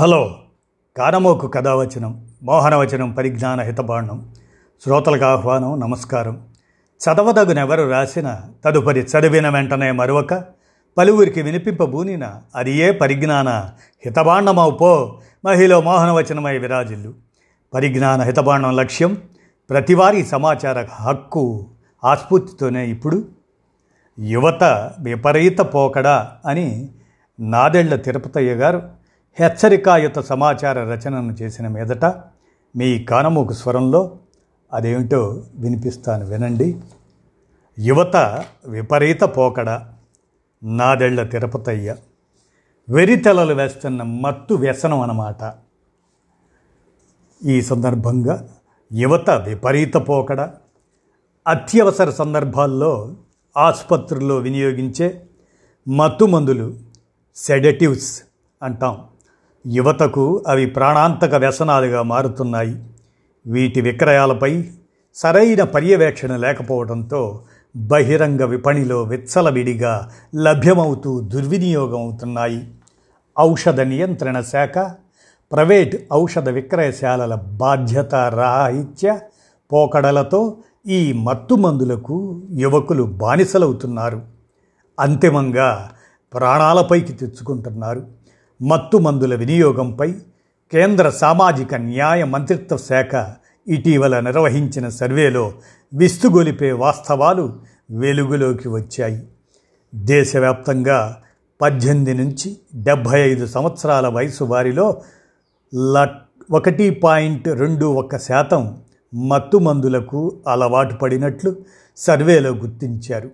Hello కానమోకు కథావచనం మోహనవచనం పరిజ్ఞాన హితబాండం శ్రోతలకు ఆహ్వానం నమస్కారం. చదవదగునెవరు రాసిన తదుపరి చదివిన వెంటనే మరొక పలువురికి వినిపింపబూనిన అది ఏ పరిజ్ఞాన హితబాండమవు పో మహిళ మోహనవచనమై విరాజిల్లు. పరిజ్ఞాన హితబాండం లక్ష్యం ప్రతివారీ సమాచార హక్కు ఆస్ఫూర్తితోనే ఇప్పుడు. యువత విపరీత పోకడా అని నాదెళ్ళ తిరుపతయ్య గారు హెచ్చరికాయుత సమాచార రచనను చేసిన మీదట మీ కానమూకు స్వరంలో అదేమిటో వినిపిస్తాను వినండి. యువత విపరీత పోకడ నాదెళ్ళ తిరుపతయ్య వెరితెలలు వేస్తున్న మత్తు వ్యసనం అన్నమాట. ఈ సందర్భంగా యువత విపరీత పోకడ అత్యవసర సందర్భాల్లో ఆసుపత్రుల్లో వినియోగించే మత్తు మందులు సెడటివ్స్ అంటాం. యువతకు అవి ప్రాణాంతక వ్యసనాలుగా మారుతున్నాయి. వీటి విక్రయాలపై సరైన పర్యవేక్షణ లేకపోవడంతో బహిరంగ విపణిలో విచ్చలవిడిగా లభ్యమవుతూ దుర్వినియోగం అవుతున్నాయి ఔషధ నియంత్రణ శాఖ ప్రైవేట్ ఔషధ విక్రయశాలల బాధ్యత రాహిత్య పోకడలతో ఈ మత్తు మందులకు యువకులు బానిసలవుతున్నారు. అంతిమంగా ప్రాణాలపైకి తెచ్చుకుంటున్నారు. మత్తు మందుల వినియోగంపై కేంద్ర సామాజిక న్యాయ మంత్రిత్వ శాఖ ఇటీవల నిర్వహించిన సర్వేలో విస్తుగొలిపే వాస్తవాలు వెలుగులోకి వచ్చాయి. దేశవ్యాప్తంగా పద్దెనిమిది నుంచి డెబ్భై ఐదు సంవత్సరాల వయసు వారిలో ల ఒకటి పాయింట్ రెండు ఒక్క శాతం మత్తు మందులకు అలవాటు పడినట్లు సర్వేలో గుర్తించారు.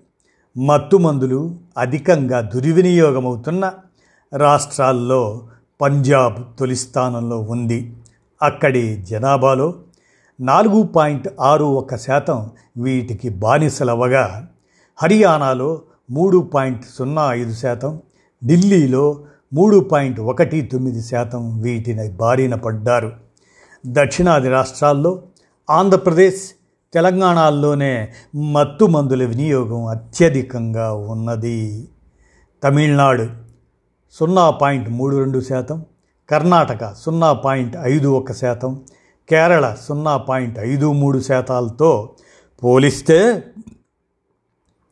మత్తు మందులు అధికంగా దుర్వినియోగమవుతున్న రాష్ట్రాల్లో పంజాబ్ తొలి స్థానంలో ఉంది. అక్కడి జనాభాలో నాలుగు పాయింట్ ఆరు ఒక శాతం వీటికి బానిసలవ్వగా హర్యానాలో మూడు పాయింట్ సున్నా ఐదు శాతం ఢిల్లీలో మూడు పాయింట్ ఒకటి తొమ్మిది శాతం వీటిని బారిన పడ్డారు. దక్షిణాది రాష్ట్రాల్లో ఆంధ్రప్రదేశ్ తెలంగాణల్లోనే మత్తు మందుల వినియోగం అత్యధికంగా ఉన్నది. తమిళనాడు సున్నా పాయింట్ మూడు రెండు శాతం కర్ణాటక సున్నా పాయింట్ ఐదు ఒక శాతం కేరళ సున్నా పాయింట్ ఐదు మూడు శాతాలతో పోలిస్తే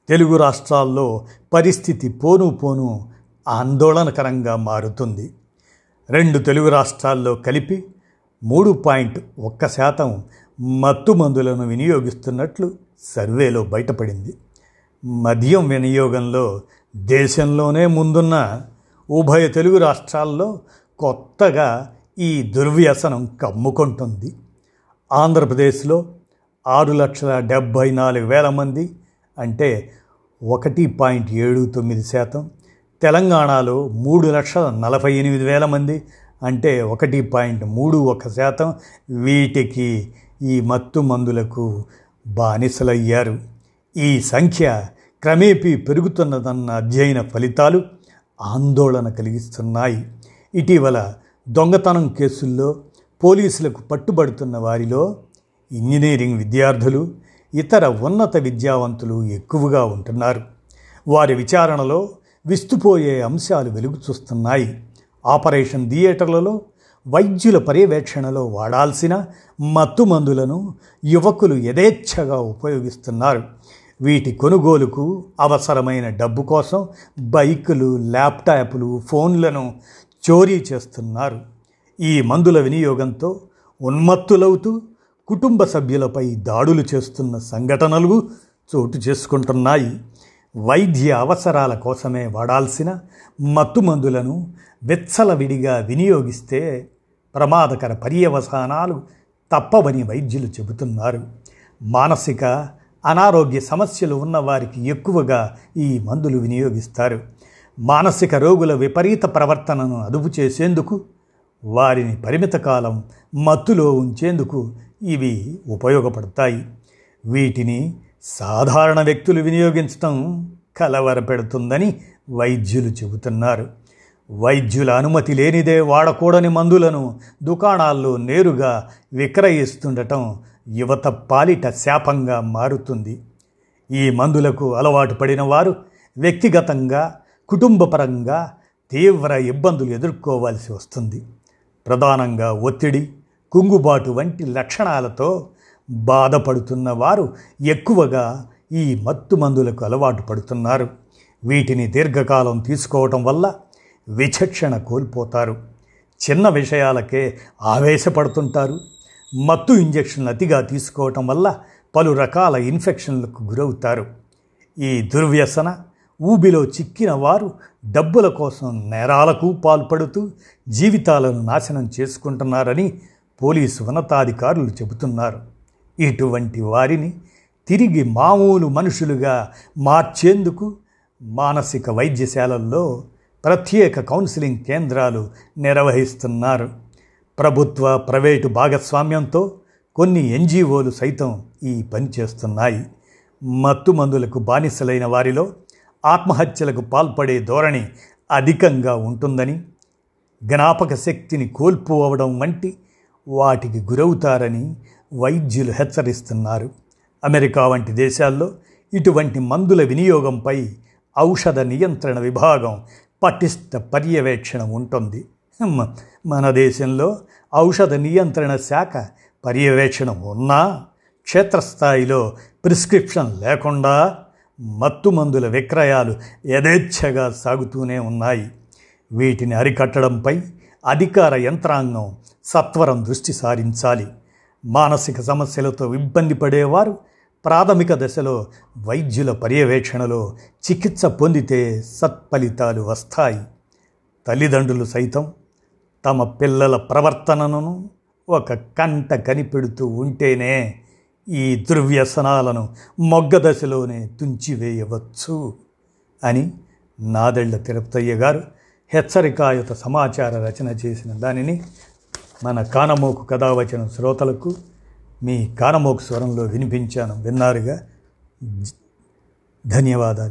తెలుగు రాష్ట్రాల్లో పరిస్థితి పోను పోను ఆందోళనకరంగా మారుతుంది. రెండు తెలుగు రాష్ట్రాల్లో కలిపి మూడు పాయింట్ ఒక్క శాతం మత్తు మందులను వినియోగిస్తున్నట్లు సర్వేలో బయటపడింది. మద్యం వినియోగంలో దేశంలోనే ముందున్న ఉభయ తెలుగు రాష్ట్రాల్లో కొత్తగా ఈ దుర్వ్యసనం కమ్ముకుంటుంది. ఆంధ్రప్రదేశ్లో ఆరు లక్షల డెబ్భై నాలుగు వేల మంది అంటే ఒకటి పాయింట్ ఏడు తొమ్మిది శాతం. తెలంగాణలో మూడు లక్షల నలభై ఎనిమిది వేల మంది అంటే ఒకటి పాయింట్ మూడు ఒక శాతం. వీటికి ఈ మత్తు మందులకు బానిసలయ్యారు. ఈ సంఖ్య క్రమేపీ పెరుగుతున్నదన్న అధ్యయన ఫలితాలు ఆందోళన కలిగిస్తున్నాయి. ఇటీవల దొంగతనం కేసుల్లో పోలీసులకు పట్టుబడుతున్న వారిలో ఇంజనీరింగ్ విద్యార్థులు ఇతర ఉన్నత విద్యావంతులు ఎక్కువగా ఉంటున్నారు. వారి విచారణలో విస్తుపోయే అంశాలు వెలుగు చూస్తున్నాయి. ఆపరేషన్ థియేటర్లలో వైద్యుల పర్యవేక్షణలో వాడాల్సిన మత్తు మందులను యువకులు యథేచ్ఛగా ఉపయోగిస్తున్నారు. వీటి కొనుగోలుకు అవసరమైన డబ్బు కోసం బైకులు ల్యాప్టాప్లు ఫోన్లను చోరీ చేస్తున్నారు. ఈ మందుల వినియోగంతో ఉన్మత్తులవుతూ కుటుంబ సభ్యులపై దాడులు చేస్తున్న సంఘటనలు చోటు చేసుకుంటున్నాయి. వైద్య అవసరాల కోసమే వాడాల్సిన మత్తు మందులను విచ్చలవిడిగా వినియోగిస్తే ప్రమాదకర పర్యవసానాలు తప్పవని వైద్యులు చెబుతున్నారు. మానసిక అనారోగ్య సమస్యలు ఉన్నవారికి ఎక్కువగా ఈ మందులు వినియోగిస్తారు. మానసిక రోగుల విపరీత ప్రవర్తనను అదుపు చేసేందుకు వారిని పరిమిత కాలం మత్తులో ఉంచేందుకు ఇవి ఉపయోగపడతాయి. వీటిని సాధారణ వ్యక్తులు వినియోగించటం కలవరపెడుతుందని వైద్యులు చెబుతున్నారు. వైద్యుల అనుమతి లేనిదే వాడకూడని మందులను దుకాణాల్లో నేరుగా విక్రయిస్తుండటం యువత పాలిట శాపంగా మారుతుంది. ఈ మందులకు అలవాటు పడిన వారు వ్యక్తిగతంగా కుటుంబపరంగా తీవ్ర ఇబ్బందులు ఎదుర్కోవాల్సి వస్తుంది. ప్రధానంగా ఒత్తిడి కుంగుబాటు వంటి లక్షణాలతో బాధపడుతున్న వారు ఎక్కువగా ఈ మత్తు మందులకు అలవాటు పడుతున్నారు. వీటిని దీర్ఘకాలం తీసుకోవటం వల్ల విచక్షణ కోల్పోతారు. చిన్న విషయాలకే ఆవేశపడుతుంటారు. మత్తు ఇంజెక్షన్లు అతిగా తీసుకోవటం వల్ల పలు రకాల ఇన్ఫెక్షన్లకు గురవుతారు. ఈ దుర్వ్యసన ఊబిలో చిక్కిన వారు డబ్బుల కోసం నేరాలకు పాల్పడుతూ జీవితాలను నాశనం చేసుకుంటున్నారని పోలీసు ఉన్నతాధికారులు చెబుతున్నారు. ఇటువంటి వారిని తిరిగి మామూలు మనుషులుగా మార్చేందుకు మానసిక వైద్యశాలల్లో ప్రత్యేక కౌన్సిలింగ్ కేంద్రాలు నిర్వహిస్తున్నారు. ప్రభుత్వ ప్రైవేటు భాగస్వామ్యంతో కొన్ని ఎన్జిఓలు సైతం ఈ పని చేస్తున్నాయి. మత్తు మందులకు బానిసలైన వారిలో ఆత్మహత్యలకు పాల్పడే ధోరణి అధికంగా ఉంటుందని జ్ఞాపక శక్తిని కోల్పోవడం వంటి వాటికి గురవుతారని వైద్యులు హెచ్చరిస్తున్నారు. అమెరికా వంటి దేశాల్లో ఇటువంటి మందుల వినియోగంపై ఔషధ నియంత్రణ విభాగం పటిష్ట పర్యవేక్షణ ఉంటుంది. మన దేశంలో ఔషధ నియంత్రణ శాఖ పర్యవేక్షణ ఉన్నా క్షేత్రస్థాయిలో ప్రిస్క్రిప్షన్ లేకుండా మత్తు మందుల విక్రయాలు యథేచ్ఛగా సాగుతూనే ఉన్నాయి. వీటిని అరికట్టడంపై అధికార యంత్రాంగం సత్వరం దృష్టి సారించాలి. మానసిక సమస్యలతో ఇబ్బంది పడేవారు ప్రాథమిక దశలో వైద్యుల పర్యవేక్షణలో చికిత్స పొందితే సత్ఫలితాలు వస్తాయి. తల్లిదండ్రులు సైతం తమ పిల్లల ప్రవర్తనను ఒక కంట కనిపెడుతూ ఉంటేనే ఈ దుర్వ్యసనాలను మొగ్గ దశలోనే తుంచివేయవచ్చు అని నాదెళ్ళ తిరుపతయ్య గారు హెచ్చరికాయుత సమాచార రచన చేసిన దానిని మన కానమోకు కథావచన శ్రోతలకు మీ కానమోకు స్వరంలో వినిపించాను. విన్నారుగా? ధన్యవాదాలు.